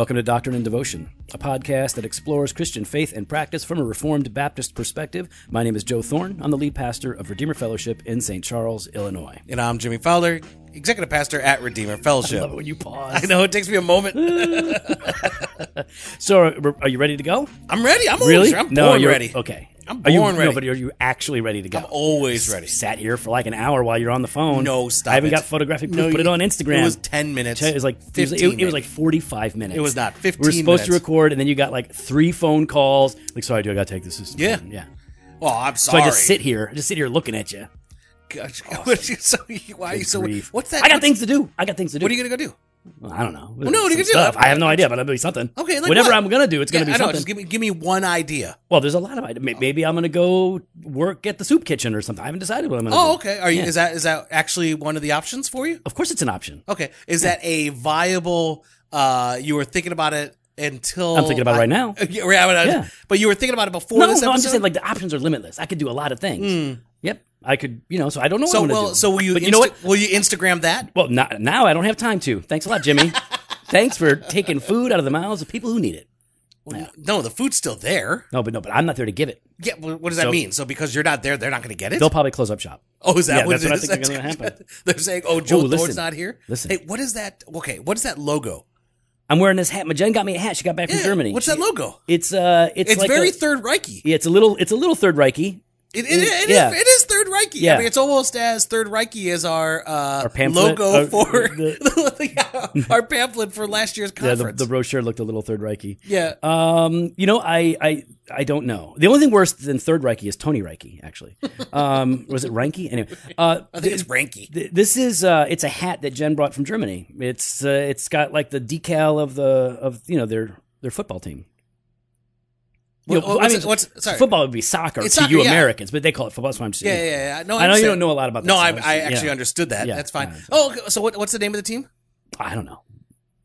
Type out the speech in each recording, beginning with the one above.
Welcome to Doctrine and Devotion, a podcast that explores Christian faith and practice from a Reformed Baptist perspective. My name is Joe Thorn. I'm the lead pastor of Redeemer Fellowship in St. Charles, Illinois. And I'm Jimmy Fowler, executive pastor at Redeemer Fellowship. I love it when you pause. I know it takes me a moment. So, are you ready to go? I'm ready. I'm Really? always I'm no, you're ready. Okay. I'm Are you- born No, ready. but are you actually ready to go? I'm always ready. Sat here for like an hour while you're on the phone. No, stop I haven't it. got photographic proof. No, Put it on Instagram. It was 10 minutes. It was like it was, 15 it, it was like 45 minutes. It was not. fifteen. We were 15 supposed to record, and then you got like three phone calls. Like, sorry, dude, I got to take this. this Yeah. important." yeah. Oh, I'm sorry. So. I just sit here, I just sit here looking at you. Gosh, oh, what you- so why are you so? Grief. What's that? I got what's- things to do. I got things to do. What are you gonna go do? Well, I don't know. no, what are you do? stuff. I have no idea, but it'll be something. Okay, like whatever what? I'm gonna do, it's gonna Yeah, be I know. something. Just give me give me one idea. well, there's a lot of ideas. Maybe I'm gonna go work at the soup kitchen or something. I haven't decided what I'm gonna do. Oh, okay. Are you? Yeah. Is that is that actually one of the options for you? Of course, it's an option. Okay. Is that a viable? uh You were thinking about it until I'm thinking about it I- right now. Yeah, Yeah. But you were thinking about it before No, this no, episode. I'm just saying like the options are limitless. I could do a lot of things. Yep, I could. You know, so I don't know what so well, do. so will you? But you know what? Will you Instagram that? Well, not, now I don't have time to. Thanks a lot, Jimmy. Thanks for taking food out of the mouths of people who need it. No, the food's still there. No, but no, but I'm not there to give it. Yeah. well, What does that mean? So because you're not there, they're not going to get it. They'll probably close up shop. Oh, is that Yeah, what that's it what I think is gonna happen. They're saying, "Oh, Joe Thorn's not here." Listen. Hey, what is that? Okay, what is that logo? I'm wearing this hat. My Jen got me a hat. She got back from Yeah, Germany. What's She- that logo? It's uh, it's, It's like very a, Third Reichy. yeah, it's a little, it's a little Third Reichy. It, it, it, Yeah. is, it is Third Reichy. Yeah. I mean, it's almost as Third Reichy as our, uh, Our pamphlet, logo uh, for the- yeah, our pamphlet for last year's Yeah, the, conference. the brochure looked a little Third Reichy. Yeah. Um, you know, I, I, I don't know. The only thing worse than Third Reichy is Tony Reichy. Actually, um, was it Reinke? Anyway, uh, I think it's Ranky. th- this is uh, it's a hat that Jen brought from Germany. It's uh, it's got like the decal of the of you know their their football team. You know, what's I mean, what's- sorry. football would be soccer It's to soccer, you yeah. Americans, but they call it football. That's why I'm just Yeah, yeah, yeah. No, I know I, you don't know a lot about. No, this, I, so I yeah. actually understood that. Yeah, That's fine. yeah. Oh, okay, so what, what's the name of the team? I don't know.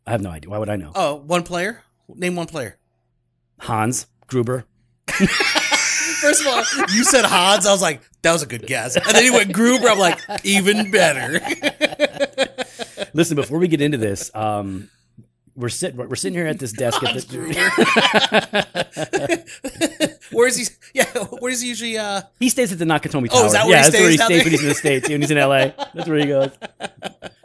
I have no idea. Why would I know? Oh, one player. Name one player. Hans Gruber. First of all, you said Hans. I was like, that was a good guess. And then you went Gruber. I'm like, even better. Listen, before we get into this, um, we're sitting we're sitting here at this desk at the, Where is he? Yeah, where is he usually? Uh, He stays at the Nakatomi Tower. Oh, is that where yeah, he that's where he stays stays when he's in the States. When he's in LA. That's where he goes.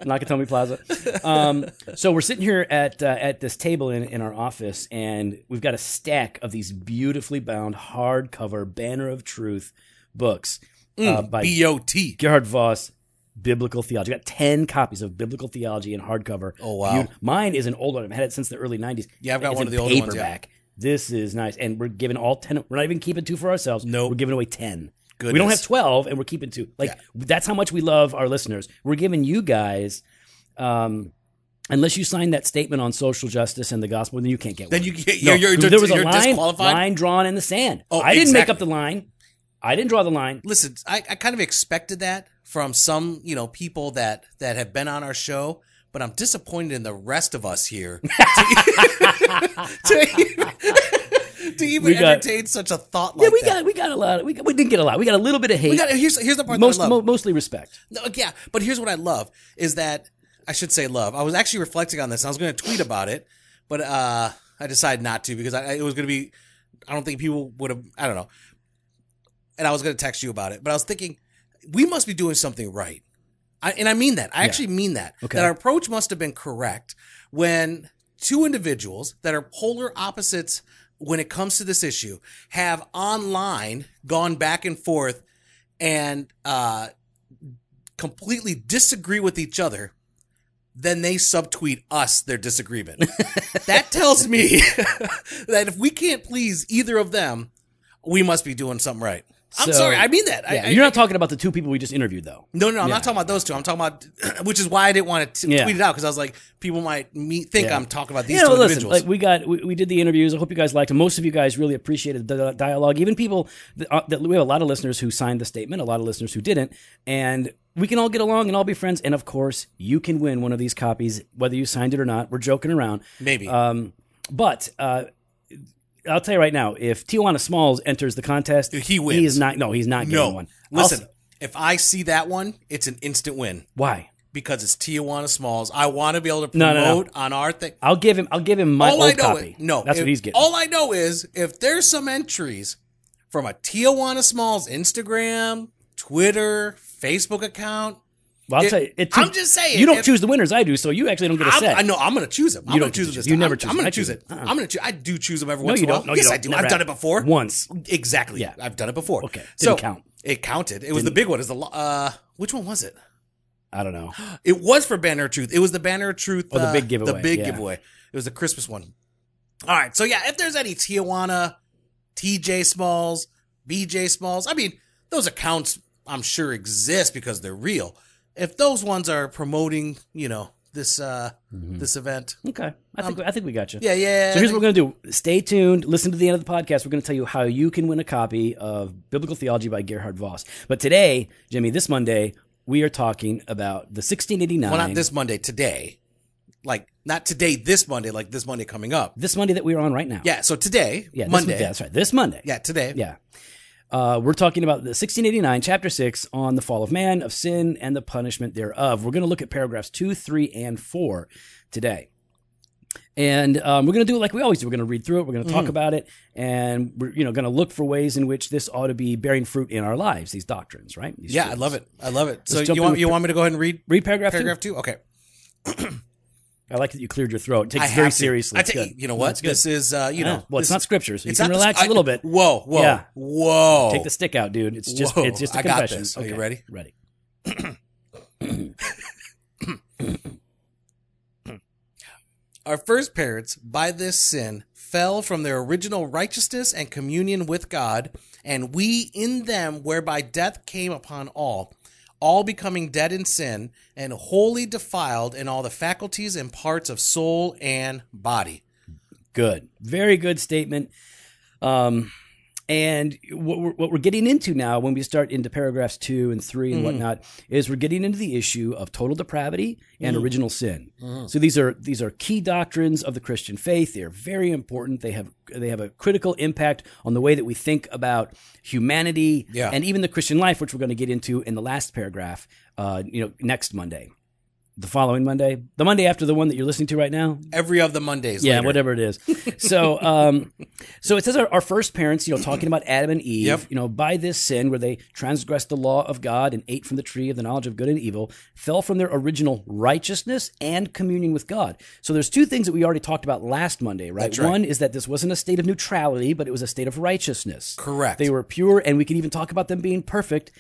Nakatomi Plaza. Um, so we're sitting here at uh, at this table in, in our office, and we've got a stack of these beautifully bound hardcover Banner of Truth books uh, by B O T. Gerhard Vos, Biblical Theology. I got 10 copies of Biblical Theology in hardcover. Oh, wow. Beaut- Mine is an old one. I've had it since the early 90s. Yeah, I've got It's one of the old ones, yeah. paperback. This is nice. And we're giving all 10. We're not even keeping two for ourselves. Nope. We're giving away 10. We don't have 12 and we're keeping two. Like, that's how much we love our listeners. We're giving you guys, um, unless you sign that statement on social justice and the gospel, then you can't get Then one. you get- No, you're- you're there was a you're line, disqualified? line drawn in the sand. Oh, I didn't make up the line. I didn't draw the line. Listen, I, I kind of expected that from some, you know, people that that have been on our show, but I'm disappointed in the rest of us here to, to, to even got- entertain such a thought like Yeah, we that. got we got a lot. We got, we didn't get a lot. We got a little bit of hate. We got here's here's the part most that I love. mo- mostly respect. No, yeah, but here's what I love is that I should say love. I was actually reflecting on this. And I was going to tweet about it, but uh, I decided not to because I, it was going to be. I don't think people would have. I don't know. And I was going to text you about it, but I was thinking we must be doing something right. I, and I mean that. I actually mean that. Okay. That our approach must have been correct when two individuals that are polar opposites when it comes to this issue have online gone back and forth and uh, completely disagree with each other, then they subtweet us their disagreement. that tells me that if we can't please either of them, we must be doing something right. I'm So- sorry, I mean that. Yeah, I, you're not talking about the two people we just interviewed, though. no, no, I'm Yeah. not talking about those two. I'm talking about, which is why I didn't want to Yeah. tweet it out because I was like, people might me think. I'm talking about these Yeah, two well, listen, individuals. like we got, we, we did the interviews. I hope you guys liked them. Most of you guys really appreciated the dialogue. Even people that, uh, that we have a lot of listeners who signed the statement, a lot of listeners who didn't, and we can all get along and all be friends. And of course, you can win one of these copies, whether you signed it or not. We're joking around. Maybe. Um, but uh, I'll tell you right now, if Tijuana Smalls enters the contest, He wins. He is not. No, he's not getting no, one. listen. Also- if I see that one, it's an instant win why? because it's Tijuana Smalls. I want to be able to No, promote no, no. on our thing. I'll give him. I'll give him my all old I know copy. is no, that's if- what he's getting. All I know is if there's some entries from a Tijuana Smalls Instagram, Twitter, Facebook account. Well, I'll it- tell you. It, I'm just saying, You don't if- choose the winners. I do. So you actually don't get a set. I know I'm going to choose them. I'm You don't choose them. this You time. never choose I'm going to choose it. Uh-uh. I'm going to choose. I do choose them every No, once you in a while. don't. No, you yes, don't. I do. Never I've done it before. Once. Exactly. Yeah. I've done it before. Okay. Didn't so count. it counted. It was the big one. Is the uh which one was it? I don't know. It was for Banner of Truth. It was the Banner of Truth. Oh, the uh, big giveaway, The big yeah. giveaway. It was the Christmas one. All right. So yeah, if there's any Tijuana, TJ Smalls, BJ Smalls, I mean, those accounts I'm sure exist because they're real. If those ones are promoting, you know, this uh this event. Okay. I think. I think we got you. Um, Yeah, yeah. So here's what we're going to do. Stay tuned. Listen to the end of the podcast. We're going to tell you how you can win a copy of Biblical Theology by Gerhard Vos. But today, Jimmy, this Monday, we are talking about the 1689. well, not this Monday, today. Like not today, this Monday, like this Monday coming up. This Monday that we are on right now. Yeah, so today, Yeah. this- Monday. yeah, that's right. This Monday. Yeah, today. Yeah. Uh, we're talking about the 1689, chapter 6, on the fall of man, of sin, and the punishment thereof. We're going to look at paragraphs 2, 3, and 4 today. And um, we're going to do it like we always do. We're going to read through it. We're going to talk Mm-hmm. about it, and we're you know going to look for ways in which this ought to be bearing fruit in our lives. These doctrines, right? These Yeah, I love it. I love it. So you want you par- want me to go ahead and read Read paragraph, paragraph two. two? Okay. I like that you cleared your throat. It takes I it very to. seriously. I ta- you know what? This is uh, you know, well, it's not scriptures. So you it's can the- relax a little bit. Whoa, whoa, Yeah. whoa! Take the stick out, dude. It's just Whoa. it's just a I got confession. this. Are you ready? Ready. Our first parents, by this sin, fell from their original righteousness and communion with God, and we in them, whereby death came upon all, all becoming dead in sin, and wholly defiled in all the faculties and parts of soul and body. Good. Very good statement. Um, and what we're, what we're getting into now, when we start into paragraphs two and three and mm-hmm. whatnot, is we're getting into the issue of total depravity and mm-hmm. original sin. Mm-hmm. So these are these are key doctrines of the Christian faith. They are very important. They have they have a critical impact on the way that we think about humanity Yeah. and even the Christian life, which we're going to get into in the last paragraph. Uh, you know, next Monday, the following Monday, the Monday after the one that you're listening to right now. Every of the Mondays. Yeah, later. whatever it is. So, um, so it says our, our first parents, you know, talking about Adam and Eve, Yep. you know, by this sin where they transgressed the law of God and ate from the tree of the knowledge of good and evil, fell from their original righteousness and communion with God. So there's two things that we already talked about last Monday, right? Right. One is that this wasn't a state of neutrality, but it was a state of righteousness. Correct. They were pure, and we can even talk about them being perfect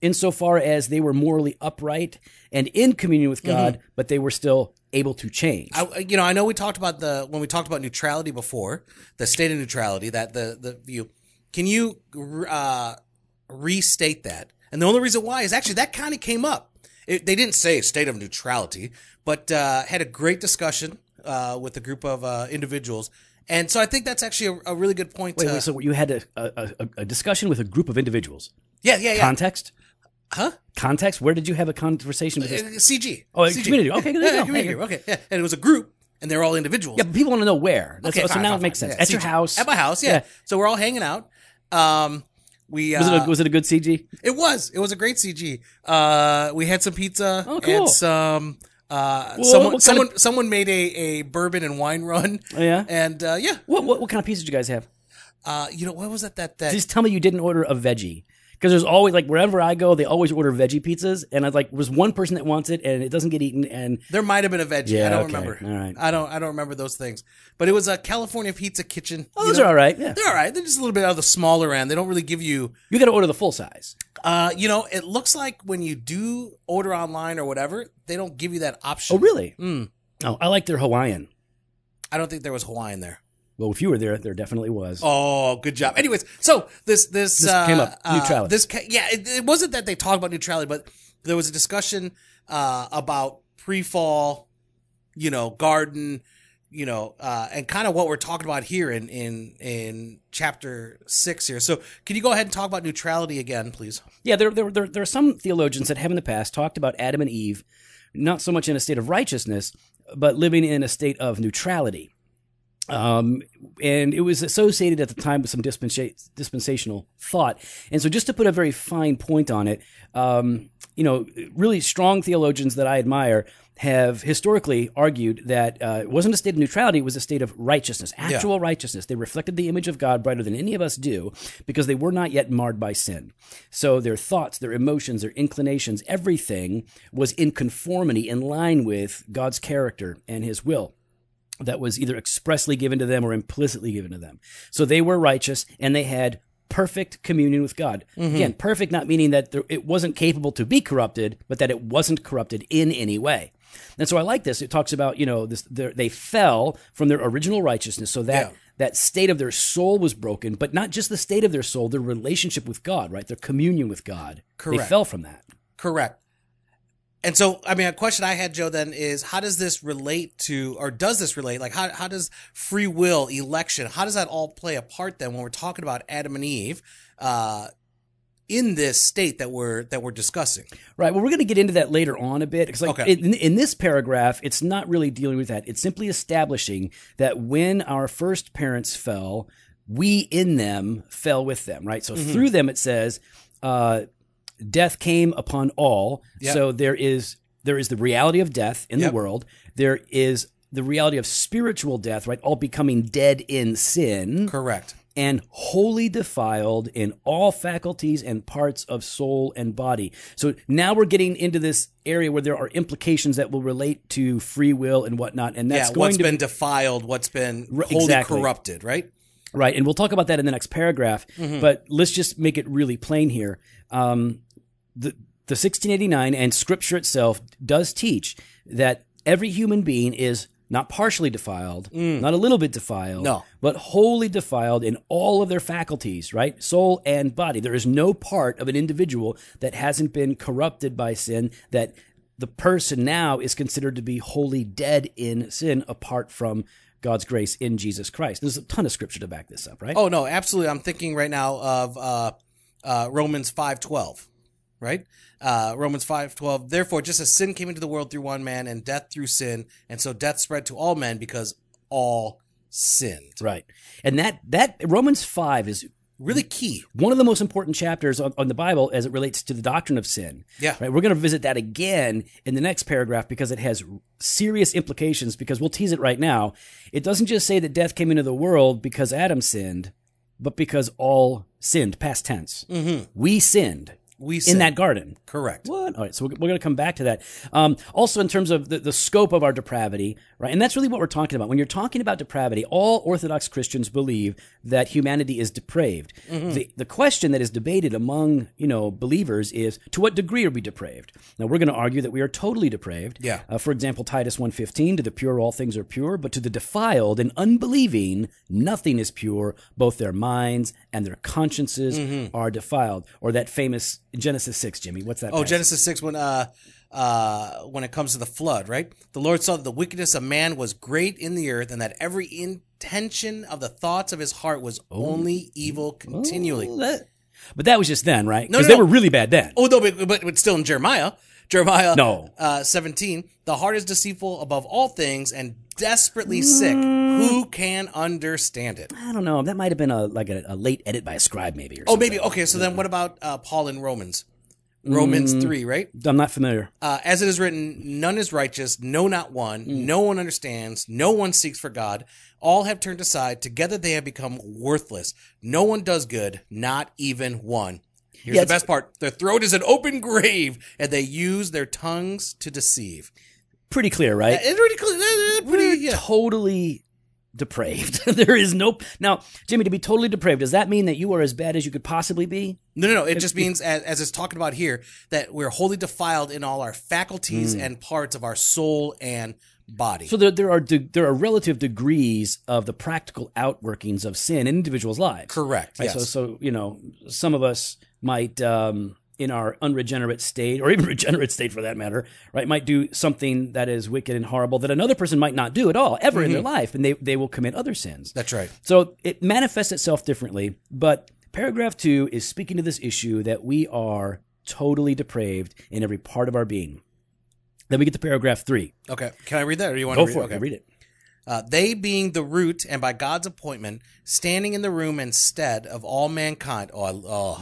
insofar as they were morally upright and in communion with God, but they were still able to change. I, you know, I know we talked about the when we talked about neutrality before, the state of neutrality. That the the view. Can you uh, restate that? And the only reason why is actually that kind of came up. It, they didn't say state of neutrality, but uh, had a great discussion uh, with a group of uh, individuals. And so I think that's actually a, a really good point. Wait, to, wait, so you had a, a, a discussion with a group of individuals. yeah, yeah, yeah. Context? Huh? Context? Where did you have a conversation with Uh, this? CG. Oh, CG. community. Okay, there you go. community. Group. Okay, yeah. And it was a group, and they're all individuals. Yeah, but people want to know where. That's, Okay, so fine, now fine, it makes sense. Yeah, At your house. At my house, yeah. Yeah. So we're all hanging out. Um, we uh, Was it, a, was it a good CG? it was it was a great CG. Uh, we had some pizza Oh, cool. and some. Uh, Well, someone someone someone made a, a bourbon and wine run. Oh, yeah? and uh, yeah, What, what, what kind of pizza did you guys have? uh, you know what was that? That that Just tell me you didn't order a veggie. Because there's always, like, wherever I go, they always order veggie pizzas. And I like, was one person that wants it and it doesn't get eaten. And there might have been a veggie. Yeah, I don't okay. remember. All right. I don't I don't remember those things. But it was a California Pizza Kitchen. oh, those know. are all right. Yeah. They're all right. They're just a little bit out of the smaller end. They don't really give you You got to order the full size. Uh, you know, it looks like when you do order online or whatever, they don't give you that option. Oh, really? Mm. Oh, I like their Hawaiian. I don't think there was Hawaiian there. Well, if you were there, there definitely was. Oh, good job. Anyways, so this this, This uh, came up. uh, Neutrality. this ca- yeah, it, it wasn't that they talked about neutrality, but there was a discussion uh, about pre-fall, you know, garden, you know, uh, and kind of what we're talking about here in in in chapter six here. So, can you go ahead and talk about neutrality again, please? Yeah, there, there, there, there are some theologians that have in the past talked about Adam and Eve, not so much in a state of righteousness, but living in a state of neutrality. Um, and it was associated at the time with some dispensa- dispensational thought. And so, just to put a very fine point on it, um, you know, really strong theologians that I admire have historically argued that uh, it wasn't a state of neutrality, it was a state of righteousness, actual righteousness. They reflected the image of God brighter than any of us do because they were not yet marred by sin. So their thoughts, their emotions, their inclinations, everything was in conformity, in line with God's character and his will that was either expressly given to them or implicitly given to them. So they were righteous and they had perfect communion with God. Mm-hmm. Again, perfect not meaning that there, it wasn't capable to be corrupted, but that it wasn't corrupted in any way. And so I like this. It talks about, you know, this they fell from their original righteousness. So that Yeah. that state of their soul was broken, but not just the state of their soul, their relationship with God, right? Their communion with God. They fell from that. Correct. And so, I mean, a question I had, Joe, then is how does this relate to, or does this relate? Like, how, how does free will, election, how does that all play a part then when we're talking about Adam and Eve uh, in this state that we're that we're discussing? Right. Well, we're going to get into that later on a bit because, like, Okay. in, in this paragraph, it's not really dealing with that. It's simply establishing that when our first parents fell, we in them fell with them. Right. So Mm-hmm. through them, it says, uh, "Death came upon all." Yep. So there is there is the reality of death in Yep. the world. There is the reality of spiritual death. Right. All becoming dead in sin Correct. and wholly defiled in all faculties and parts of soul and body. So now we're getting into this area where there are implications that will relate to free will and whatnot, and that's yeah, going what's to been defiled, what's been wholly exactly. corrupted, right? Right, and we'll talk about that in the next paragraph. But let's just make it really plain here. Um, the the 1689 and Scripture itself does teach that every human being is not partially defiled, not a little bit defiled, No. but wholly defiled in all of their faculties, right, soul and body. There is no part of an individual that hasn't been corrupted by sin. That the person now is considered to be wholly dead in sin, apart from God's grace in Jesus Christ. There's a ton of scripture to back this up, right? Oh no, absolutely. I'm thinking right now of uh, uh, Romans five twelve, right? Uh, Romans five twelve. Therefore, just as sin came into the world through one man, and death through sin, and so death spread to all men because all sinned. Right. And that that Romans 5 is Really key. one of the most important chapters on, on the Bible as it relates to the doctrine of sin. Yeah. Right. We're going to visit that again in the next paragraph because it has serious implications because we'll tease it right now. It doesn't just say that death came into the world because Adam sinned, but because all sinned, past tense. Mm-hmm. We sinned We in that garden. correct. What? All right, so we're, we're going to come back to that. Um, also, in terms of the, the scope of our depravity, right? And that's really what we're talking about. When you're talking about depravity, all Orthodox Christians believe that humanity is depraved. The, the question that is debated among you know believers is to what degree are we depraved? Now, we're going to argue that we are totally depraved. Yeah. Uh, for example, Titus 1.15, to the pure all things are pure, but to the defiled and unbelieving nothing is pure, both their minds and their consciences are defiled. Or that famous Genesis 6, Jimmy, what's that? Oh, passage? Genesis six when uh uh when it comes to the flood, right? The Lord saw that the wickedness of man was great in the earth, and that every intention of the thoughts of his heart was only evil continually. Well, that- but that was just then, right? No, no, they no. were really bad then. Oh no, but, but, but still in Jeremiah. Jeremiah No. uh, 17. The heart is deceitful above all things and desperately sick. Who can understand it? I don't know. That might have been a like a, a late edit by a scribe, maybe. Or Oh, maybe. Okay, so then what about uh, Paul in Romans? Romans 3, right? I'm not familiar. Uh, as it is written, none is righteous, no, not one. No one understands. No one seeks for God. All have turned aside. Together they have become worthless. No one does good, not even one. Here's Yeah, the best part. Their throat is an open grave, and they use their tongues to deceive. Pretty clear, right? It's pretty clear. Pretty, yeah. totally depraved. there is no now, Jimmy. To be totally depraved, does that mean that you are as bad as you could possibly be? No, no, no. It just means, as, as it's talking about here, that we're wholly defiled in all our faculties hmm. and parts of our soul and body. So there, there are de- there are relative degrees of the practical outworkings of sin in individuals' lives. Correct. Right? Yes. So, so you know, some of us might, um, in our unregenerate state, or even regenerate state for that matter, right, might do something that is wicked and horrible that another person might not do at all ever in their life, and they they will commit other sins. That's right. So it manifests itself differently, but paragraph two is speaking to this issue that we are totally depraved in every part of our being. Then we get to paragraph three. Okay. Can I read that, or do you want Go to read for it. Okay. Read it. Uh, they being the root and by God's appointment, standing in the room instead of all mankind. Oh, oh.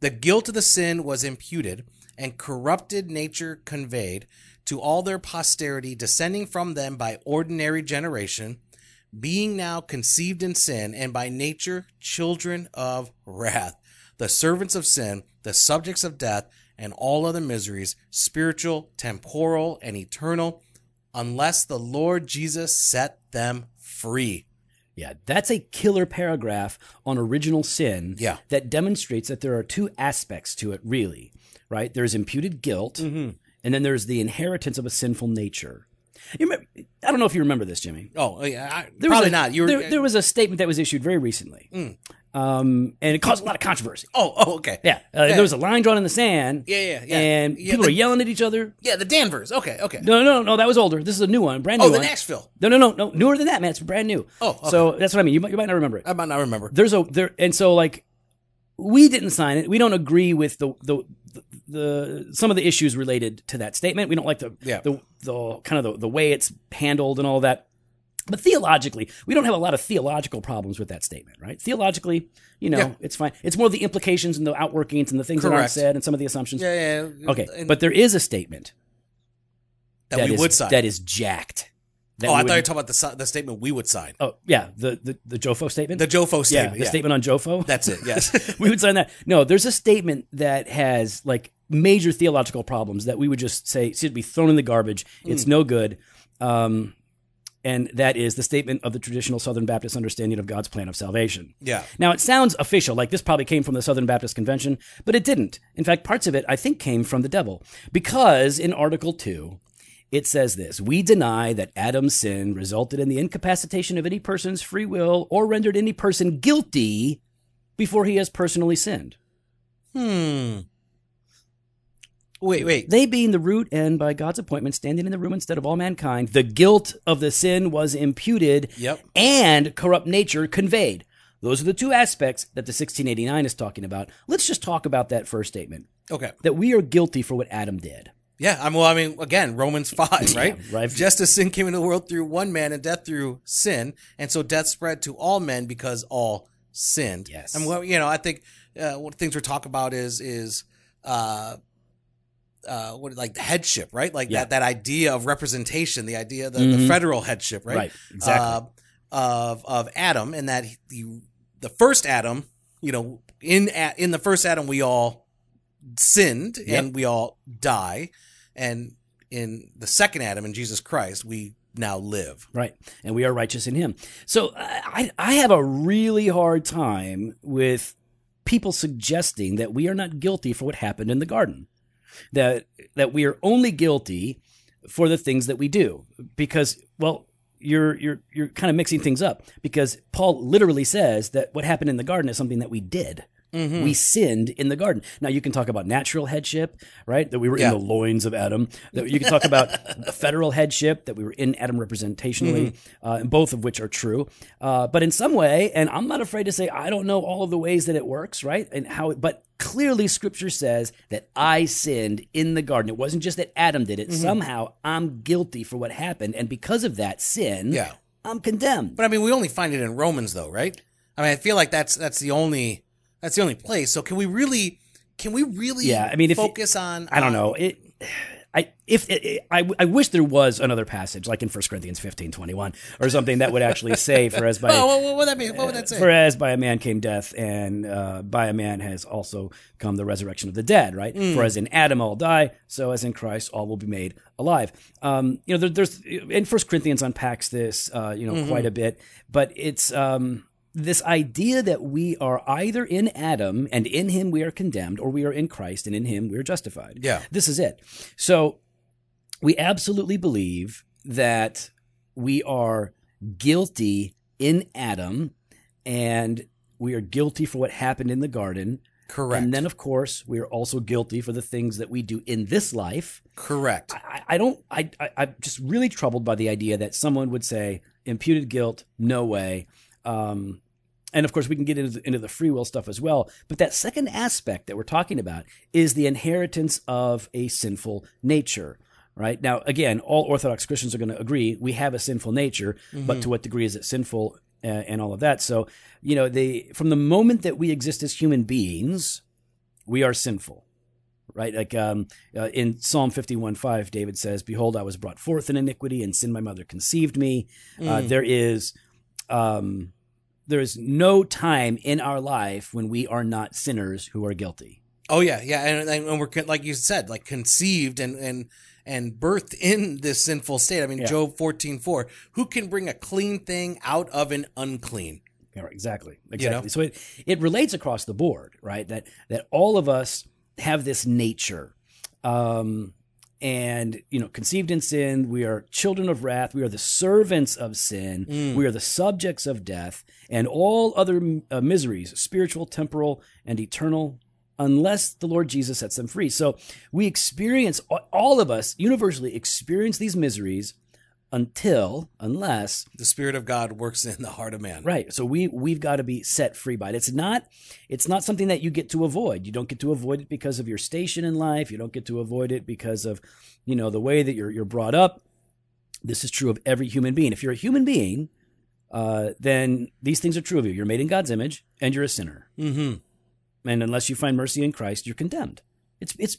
the guilt of the sin was imputed, and corrupted nature conveyed to all their posterity, descending from them by ordinary generation, being now conceived in sin, and by nature children of wrath, the servants of sin, the subjects of death, and all other miseries, spiritual, temporal, and eternal, unless the Lord Jesus set them free. Yeah, that's a killer paragraph on original sin Yeah. that demonstrates that there are two aspects to it, really, right? There's imputed guilt, Mm-hmm. and then there's the inheritance of a sinful nature. You remember, I don't know if you remember this, Jimmy. Oh, yeah, I, probably a- not. You were, Mm. there, there was a statement that was issued very recently, um, and it caused a lot of controversy. oh, oh, okay. Yeah, uh, there was a line drawn in the sand. Yeah, yeah, yeah. And Yeah, people the- were yelling at each other. Yeah, the Danvers. Okay, okay. No, no, no, that was older. This is a new one, brand new oh, the one. Nashville. No, no, no, no, newer than that, man. It's brand new. Oh, okay. so that's what I mean. You might, you might not remember it. I might not remember. There's a there, and so like we didn't sign it. We don't agree with the the the some of the issues related to that statement. We don't like the Yeah. the the kind of the, the way it's handled and all that. But theologically, we don't have a lot of theological problems with that statement, right? Theologically, you know, Yeah. it's fine. It's more the implications and the outworkings and the things that aren't said and some of the assumptions. Yeah, yeah. Okay, and but there is a statement that, we is- would sign. that is jacked. That oh, I would- thought you were talking about the the statement we would sign. Oh, yeah, the the the Jofo statement. The Jofo yeah, statement. the yeah. statement on Jofo. That's it. Yes. we would sign that. No, there's a statement that has like major theological problems that we would just say should be thrown in the garbage. Hmm. It's no good. Um, and that is the statement of the traditional Southern Baptist understanding of God's plan of salvation. yeah. Now, it sounds official, like this probably came from the Southern Baptist Convention, but it didn't. In fact, parts of it, I think, came from the devil. Because in Article 2, it says this We deny that Adam's sin resulted in the incapacitation of any person's free will or rendered any person guilty before he has personally sinned. Hmm. Wait, wait. They being the root and by God's appointment standing in the room instead of all mankind, the guilt of the sin was imputed Yep. and corrupt nature conveyed. Those are the two aspects that the 1689 is talking about. Let's just talk about that first statement Okay. that we are guilty for what Adam did. Yeah. I'm, well, I mean, again, Romans 5, right? right. Just as sin came into the world through one man and death through sin. And so death spread to all men because all sinned. Yes. And, well, you know, I think uh, one of the things we're talking about is, is, uh, uh, what like the headship, right? Like Yeah. that that idea of representation, the idea the, Mhm. the federal headship, right? Right, exactly. Uh, of of Adam, and that the the first Adam, you know, in in the first Adam, we all sinned and we all die, and in the second Adam, in Jesus Christ, we now live. Right. And we are righteous in him. So I, I have a really hard time with people suggesting that we are not guilty for what happened in the garden. That that we are only guilty for the things that we do. Because, well, you're you're you're kind of mixing things up because Paul literally says that what happened in the garden is something that we did. Mm-hmm. We sinned in the garden. Now you can talk about natural headship, right? That we were Yeah. in the loins of Adam. That you can talk about federal headship, that we were in Adam representationally, Mm-hmm. uh, and both of which are true. Uh, but in some way, and I'm not afraid to say I don't know all of the ways that it works, right? And how, it, but clearly Scripture says that I sinned in the garden. It wasn't just that Adam did it. Mm-hmm. Somehow I'm guilty for what happened, and because of that sin, Yeah. I'm condemned. But I mean, we only find it in Romans, though, right? I mean, I feel like that's that's the only that's the only place. So can we really can we really Yeah, I mean, you- focus on I don't on- know. It, I if it, it- I, I wish there was another passage like in 1 Corinthians 15, 21 or something that would actually say for as by Oh, what, what would that mean? What would that say? for as by a man came death and uh, by a man has also come the resurrection of the dead right Mm. for as in adam all die so as in christ all will be made alive um, you know there, there's in first corinthians unpacks this uh, you know Mm-hmm. quite a bit but it's um, this idea that we are either in adam and in him we are condemned or we are in christ and in him we are justified Yeah. this is it so we absolutely believe that we are guilty in Adam and we are guilty for what happened in the garden. Correct. And then, of course, we are also guilty for the things that we do in this life. Correct. I, I don't, I, I, I'm just really troubled by the idea that someone would say imputed guilt, no way. Um, and of course, we can get into the, into the free will stuff as well. But that second aspect that we're talking about is the inheritance of a sinful nature. right? Now, again, all Orthodox Christians are going to agree we have a sinful nature, but to what degree is it sinful uh, and all of that? So, you know, they from the moment that we exist as human beings, we are sinful. Right, like um, uh, in Psalm fifty-one five, David says, "Behold, I was brought forth in iniquity, and sin my mother conceived me." Uh, there is, um, there is no time in our life when we are not sinners who are guilty. Oh yeah, yeah, and, and we're like you said, like conceived and and and birthed in this sinful state. I mean, Yeah. Job fourteen four. Who can bring a clean thing out of an unclean? Yeah, right, exactly. You Exactly. know? So it, it relates across the board, right? That that all of us have this nature. Um and you know, conceived in sin, we are children of wrath. We are the servants of sin. Mm. We are the subjects of death, and all other uh, miseries, spiritual, temporal, and eternal, unless the Lord Jesus sets them free. So we experience, all of us universally experience these miseries until, unless The Spirit of God works in the heart of man. Right. So we we've got to be set free by it. It's not it's not something that you get to avoid. You don't get to avoid it because of your station in life. You don't get to avoid it because of, you know, the way that you're you're brought up. This is true of every human being. If you're a human being, uh, then these things are true of you. You're made in God's image and you're a sinner. Mm-hmm. And unless you find mercy in Christ, you're condemned. It's it's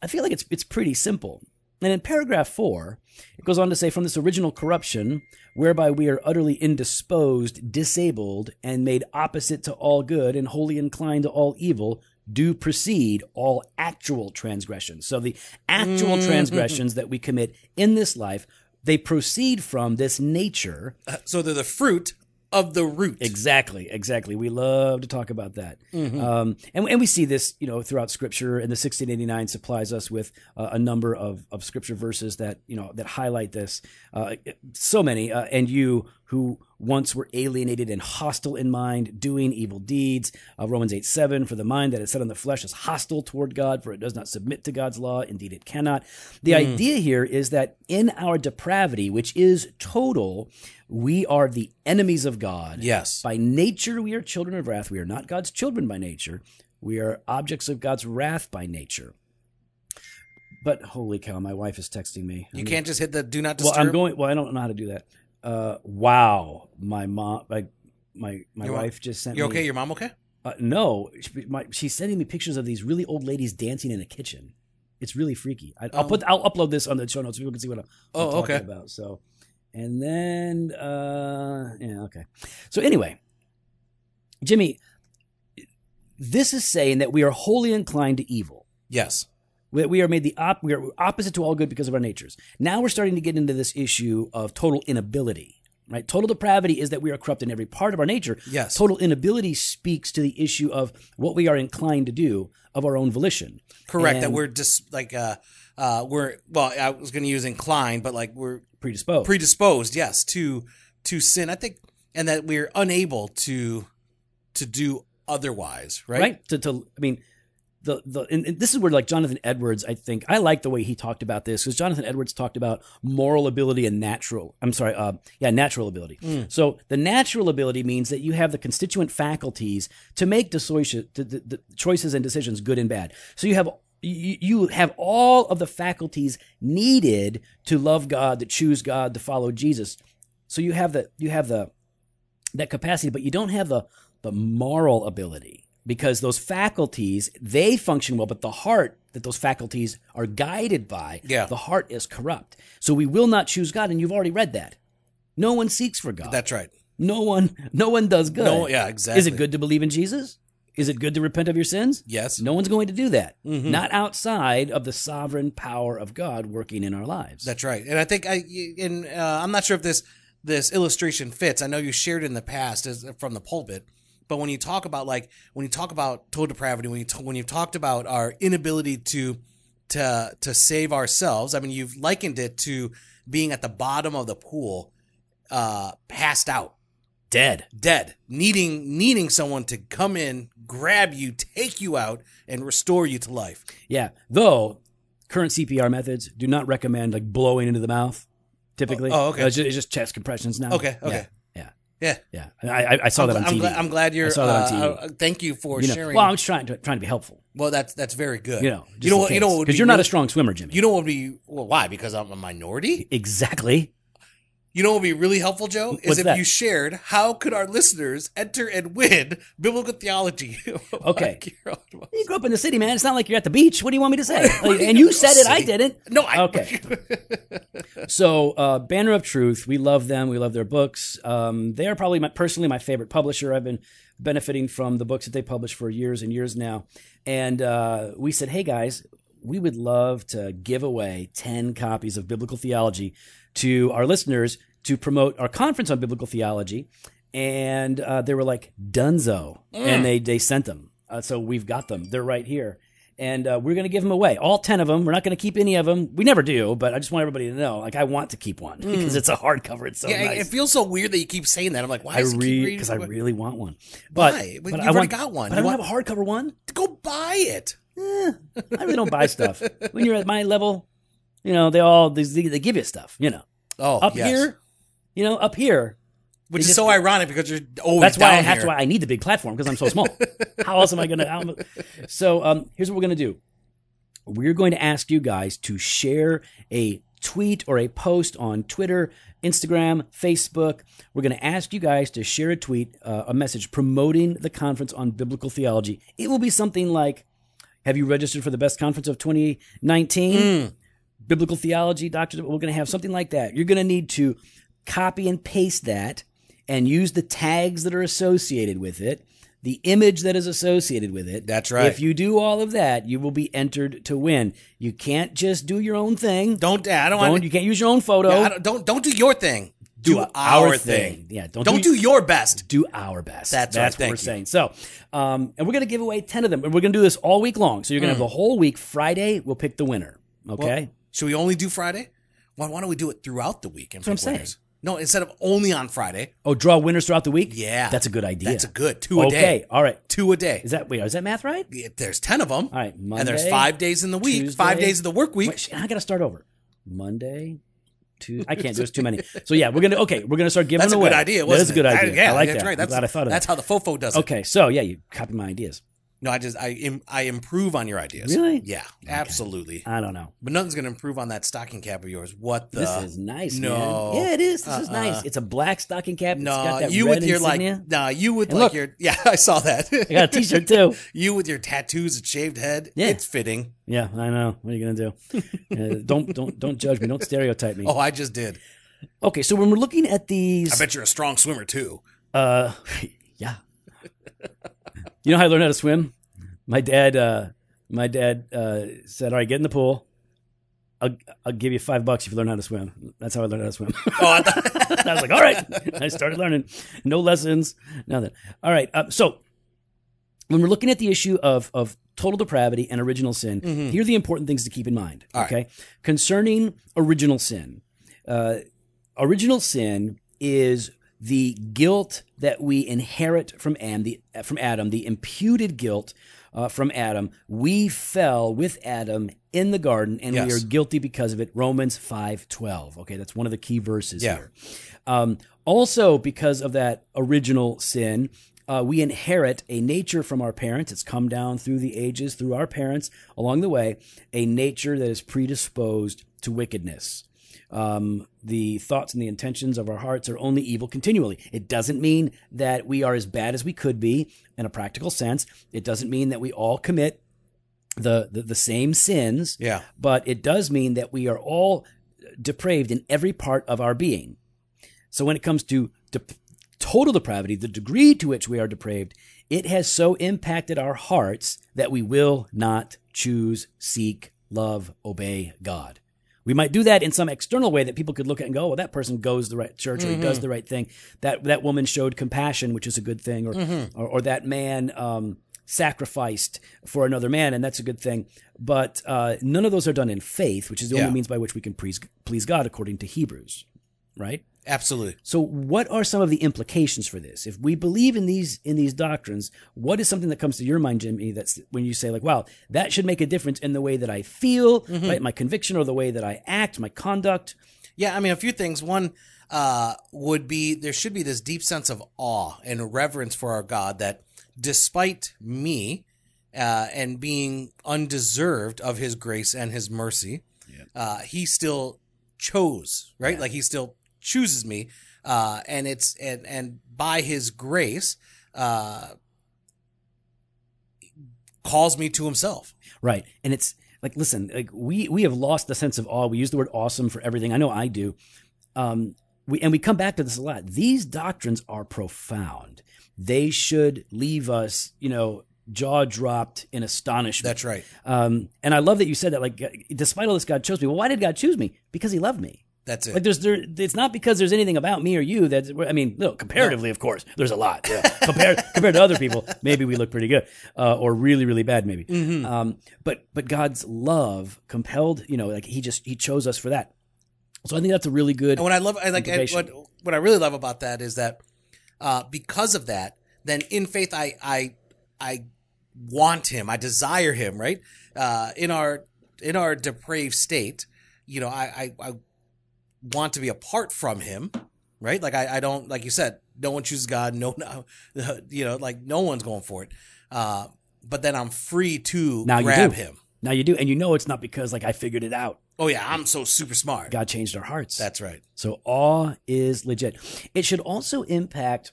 I feel like it's it's pretty simple. And in paragraph four, it goes on to say, from this original corruption, whereby we are utterly indisposed, disabled, and made opposite to all good, and wholly inclined to all evil, do proceed all actual transgressions. So the actual mm-hmm. transgressions that we commit in this life, they proceed from this nature uh, So they're the fruit of the root. Exactly, exactly. We love to talk about that, um, and and we see this, you know, throughout Scripture. And the 1689 supplies us with uh, a number of of Scripture verses that you know that highlight this. Uh, so many, uh, and you who once we were alienated and hostile in mind, doing evil deeds. Uh, Romans 8 7, for the mind that is set on the flesh is hostile toward God, for it does not submit to God's law. Indeed, it cannot. The idea here is that in our depravity, which is total, we are the enemies of God. Yes. By nature, we are children of wrath. We are not God's children by nature. We are objects of God's wrath by nature. But holy cow, my wife is texting me. You can't just hit the do not disturb. Well. I'm going. Well, I don't know how to do that. Uh, wow, my mom, my my my wife just sent You me. okay? Your mom okay? Uh, no, she, my, she's sending me pictures of these really old ladies dancing in a kitchen. It's really freaky. I, I'll Oh. put I'll upload this on the show notes so people can see what I'm, Oh, I'm talking okay. about. So, and then uh, yeah, okay. So anyway, Jimmy, this is saying that we are wholly inclined to evil. Yes. That we are made the op- we are opposite to all good because of our natures. Now we're starting to get into this issue of total inability. Right? Total depravity is that we are corrupt in every part of our nature. Yes. Total inability speaks to the issue of what we are inclined to do of our own volition. Correct. that we're just like uh uh we're well I was going to use inclined, but like we're predisposed. predisposed, yes, to to sin. I think, and that we're unable to to do otherwise. Right. right? To, to I mean, the the and, and this is where like Jonathan Edwards, I think I like the way he talked about this because Jonathan Edwards talked about moral ability and natural. I'm sorry, uh, yeah, natural ability. So the natural ability means that you have the constituent faculties to make the, the, the choices and decisions, good and bad. So you have. You you have all of the faculties needed to love God, to choose God, to follow Jesus. So you have the you have the that capacity, but you don't have the the moral ability because those faculties they function well, but the heart that those faculties are guided by, Yeah. the heart is corrupt. So we will not choose God, and you've already read that. No one seeks for God. That's right. no one, no one does good. No, yeah, exactly. Is it good to believe in Jesus? Is it good to repent of your sins? Yes. No one's going to do that. Mm-hmm. Not outside of the sovereign power of God working in our lives. That's right. And I think I and uh, I'm not sure if this this illustration fits. I know you shared in the past as from the pulpit, but when you talk about like when you talk about total depravity, when you t- when you've talked about our inability to to to save ourselves, I mean you've likened it to being at the bottom of the pool, uh, passed out, dead. dead, needing needing someone to come in, grab you, take you out, and restore you to life. Yeah. Though current CPR methods do not recommend like blowing into the mouth. Typically, Oh, oh, okay. Uh, it's, just, it's just chest compressions now. Okay, okay. Yeah. Yeah. Yeah, I, I, I saw I'm, that on I'm TV. glad, I'm glad you're. I saw that on uh, TV. uh, thank you for you know, sharing. well, I'm just trying to trying to be helpful. well, that's that's very good. You know, you know what? You know because you're not a strong swimmer, Jimmy. You know what would be? Well, why? Because I'm a minority. exactly. You know what would be really helpful, Joe? Is What's if that? you shared how could our listeners enter and win biblical theology. Okay. You grew up in the city, man. It's not like you're at the beach. What do you want me to say? Like, and you said it. I didn't. No, I. Okay. So, uh, Banner of Truth, we love them. We love their books. Um, they are probably my, personally my favorite publisher. I've been benefiting from the books that they publish for years and years now. And uh, we said, hey guys, we would love to give away 10 copies of Biblical Theology to our listeners to promote our conference on biblical theology. And uh, they were like, Dunzo. And they, they sent them. Uh, so we've got them. They're right here. And uh, we're going to give them away. All 10 of them. We're not going to keep any of them. We never do, but I just want everybody to know. Like, I want to keep one because it's a hardcover. It's so yeah, nice. it feels so weird that you keep saying that. I'm like, why? I because I really want one. But, Why? But but I already want, got one. I don't want- have a hardcover one. Go buy it. I really don't buy stuff. When you're at my level, you know, they all they, they give you stuff. You know, Oh, up yes. here, you know, up here. which is just- so ironic because you're always That's why I, that's here. why I need the big platform because I'm so small. How else am I going to? So um, here's what we're going to do. We're going to ask you guys to share a tweet or a post on Twitter, Instagram, Facebook. We're going to ask you guys to share a tweet, uh, a message promoting the conference on biblical theology. It will be something like, "Have you registered for the best conference of 2019?" Biblical theology, doctor. We're going to have something like that. You're going to need to copy and paste that and use the tags that are associated with it, the image that is associated with it. That's right. If you do all of that, you will be entered to win. You can't just do your own thing. Don't. I don't Don't- want. you can't use your own photo. I don't, don't don't do your thing. Do, our our thing. thing. Yeah, don't Don't, do- do, your best. do our best. That's. That's what we're you. saying. So, um, and we're going to give away 10 of them. And we're going to do this all week long. So you're going to Mm. have the whole week. Friday, we'll pick the winner. Okay? Should we only do Friday? Why, why don't we do it throughout the week? And That's what I'm pick saying. No, instead of only on Friday. oh, draw winners throughout the week? Yeah, That's a good idea. That's a good two a okay. day. All right. Two a day. Is that, wait, is that math right? Yeah, There's ten of them. All right. Monday, and there's five days in the week. Tuesday- five days of the work week. Wait, I got to start over. Monday, Tuesday. I can't do it's too many. So yeah, we're gonna okay. We're gonna start giving That's a away. good idea. That Wasn't is a good idea. yeah, I like that's that. right. I'm That's glad I thought of That's that. how the fofo does it. Okay, so yeah, you copy my ideas. No, I just I im- I improve on your ideas. Really? Yeah, absolutely. I don't know. But nothing's gonna improve on that stocking cap of yours. What the? This is nice. no. man. Yeah, it is. This is Uh-uh. nice. It's a black stocking cap. No, got that you with your insignia. like, nah, you with And like look. your, yeah, I saw that. I got a T-shirt too. you with your tattoos and shaved head. Yeah. it's fitting. Yeah, I know. What are you gonna do? Uh, don't don't don't judge me. Don't stereotype me. Oh, I just did. Okay, so when we're looking at these, I bet you're a strong swimmer too. uh, yeah. You know how I learned how to swim? My dad, uh, my dad uh, said, "All right, get in the pool. I'll, I'll give you five bucks if you learn how to swim." That's how I learned how to swim. Oh, I I was like, "All right." I started learning. No lessons, nothing. All right. Uh, so when we're looking at the issue of of total depravity and original sin, here are the important things to keep in mind. All right. okay, concerning original sin, uh, original sin is the guilt that we inherit from Adam, the, from Adam, the imputed guilt uh, from Adam. We fell with Adam in the garden, and we are guilty because of it. Romans five twelve. Okay, that's one of the key verses Yeah. here. Um, also, because of that original sin, uh, we inherit a nature from our parents. It's come down through the ages, through our parents along the way, a nature that is predisposed to wickedness. Um, the thoughts and the intentions of our hearts are only evil continually. It doesn't mean that we are as bad as we could be in a practical sense. It doesn't mean that we all commit the, the, the same sins yeah. but it does mean that we are all depraved in every part of our being. So when it comes to de- total depravity, the degree to which we are depraved, it has so impacted our hearts that we will not choose, seek, love, obey God. We might do that in some external way that people could look at and go, well, that person goes to the right church or he does the right thing. That that woman showed compassion, which is a good thing, or or, or that man um, sacrificed for another man, and that's a good thing. But uh, none of those are done in faith, which is the Yeah. only means by which we can please please God, according to Hebrews, right? Absolutely. So, what are some of the implications for this? If we believe in these in these doctrines, what is something that comes to your mind, Jimmy? That's when you say like, "Wow, that should make a difference in the way that I feel, right? My conviction, or the way that I act, my conduct." Yeah, I mean, a few things. One, uh, would be there should be this deep sense of awe and reverence for our God that despite me uh, and being undeserved of his grace and his mercy, uh, he still chose, right? Like he still chooses me. Uh, and it's, and, and by his grace, uh, calls me to himself. Right. And it's like, listen, like we we have lost the sense of awe. We use the word awesome for everything. I know I do. Um, we and we come back to this a lot. These doctrines are profound. They should leave us, you know, jaw dropped in astonishment. That's right. Um, and I love that you said that. Like, despite all this, God chose me. Well, why did God choose me? Because He loved me. That's it. Like there's there, it's not because there's anything about me or you that I mean, no, comparatively, of course, there's a lot. Yeah. compared compared to other people, maybe we look pretty good, uh, or really really bad, maybe. Mm-hmm. Um, but but God's love compelled, you know, like He just He chose us for that. So I think that's a really good. And what I love, I like, I, what what I really love about that is that uh, because of that, then in faith, I I I want Him, I desire Him, right? Uh, in our in our depraved state, you know, I I, I want to be apart from Him, right? Like I, I don't like you said, no one chooses God, no, no you know, like no one's going for it. Uh, but then I'm free to Now you grab do. Him. Now you do, and you know it's not because like I figured it out. Oh yeah, I'm so super smart. God changed our hearts. That's right. So awe is legit. It should also impact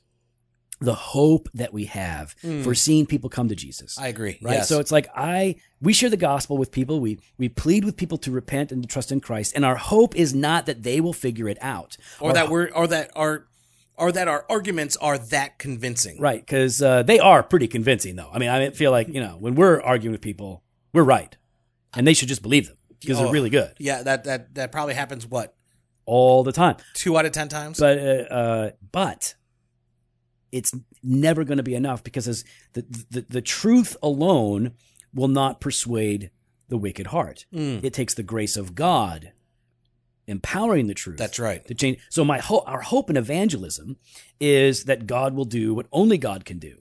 the hope that we have for seeing people come to Jesus. I agree. right? Yes. So it's like I we share the gospel with people. We we plead with people to repent and to trust in Christ, and our hope is not that they will figure it out, or that we're or that our or that our arguments are that convincing. right because uh, they are pretty convincing though. I mean, I feel like you know when we're arguing with people, we're right, and they should just believe them because Oh. they're really good Yeah, that that that probably happens. What all the time. two out of ten times? But uh, uh, but it's never going to be enough because as the, the the truth alone will not persuade the wicked heart. Mm. It takes the grace of God empowering the truth. That's right. to change. So my hope, our hope in evangelism is that God will do what only God can do.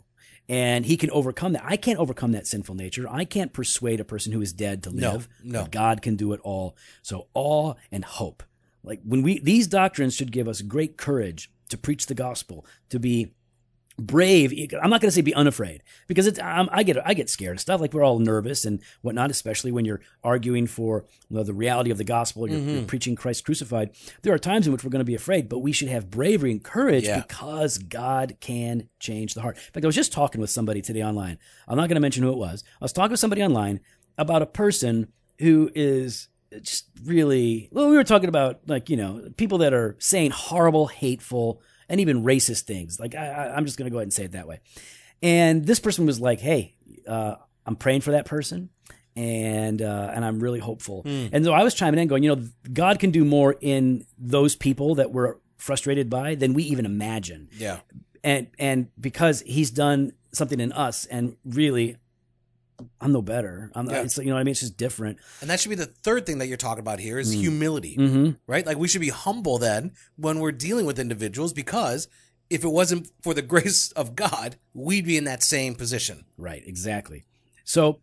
And he can overcome that. I can't overcome that sinful nature. I can't persuade a person who is dead to No, live. no. But God can do it all. So awe and hope. Like when we, these doctrines should give us great courage to preach the gospel, to be brave. I'm not going to say be unafraid because it's I'm, I get I get scared of stuff. Like we're all nervous and whatnot, especially when you're arguing for you know, the reality of the gospel. You're, Mm-hmm. you're preaching Christ crucified. There are times in which we're going to be afraid, but we should have bravery and courage Yeah. because God can change the heart. In fact, I was just talking with somebody today online. I'm not going to mention who it was. I was talking with somebody online about a person who is just really well we were talking about like you know people that are saying horrible hateful and even racist things. Like I, I, i'm just going to go ahead and say it that way. And this person was like hey uh, i'm praying for that person and uh, and i'm really hopeful. And so i was chiming in going you know god can do more in those people that we're frustrated by than we even imagine. Yeah. and and because he's done something in us and really i'm no better i'm Yeah. it's you know what i mean it's just different And that should be the third thing that you're talking about here is humility, mm-hmm. right? Like we should be humble then when we're dealing with individuals because if it wasn't for the grace of God, we'd be in that same position. Right, exactly. So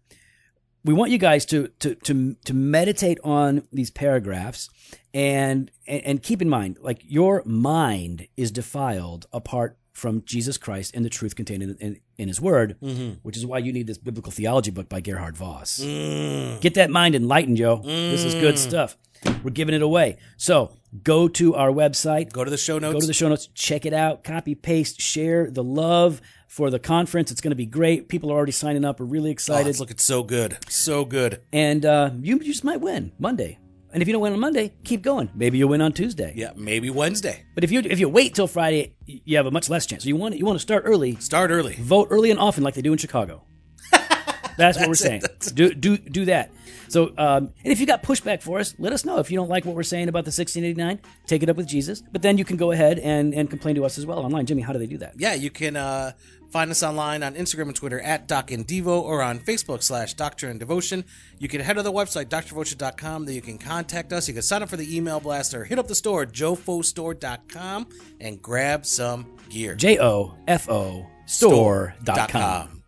we want you guys to to to to meditate on these paragraphs and and, and keep in mind like your mind is defiled apart from Jesus Christ and the truth contained in, in, in his word, mm-hmm. which is why you need this biblical theology book by Gerhard Vos. Mm. Get that mind enlightened, yo. This is good mm. stuff. We're giving it away. So go to our website, Go to the show notes. Go to the show notes, check it out, copy, paste, share the love for the conference. It's going to be great. People are already signing up. We're really oh, excited. it's looking so good. So good. and uh, you just might win Monday. And if you don't win on Monday, keep going. Maybe you'll win on Tuesday. Yeah, maybe Wednesday. But if you if you wait till Friday, you have a much less chance. So you want you want to start early, Start early. vote early and often, like they do in Chicago. That's what we're saying. Do do do that. So, um, and if you got pushback for us, let us know. If you don't like what we're saying about the 1689, take it up with Jesus. But then you can go ahead and, and complain to us as well online. Jimmy, how do they do that? Yeah, you can uh, find us online on Instagram and Twitter at Doc and Devo or on Facebook slash Doctrine and Devotion. You can head to the website, drdevotion.com. There you can contact us. You can sign up for the email blast or hit up the store, jofostore.com, and grab some gear. J O F O store dot com.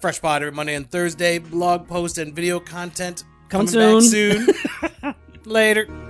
Fresh Pod every Monday and Thursday. Blog post and video content Coming back soon. soon. Later.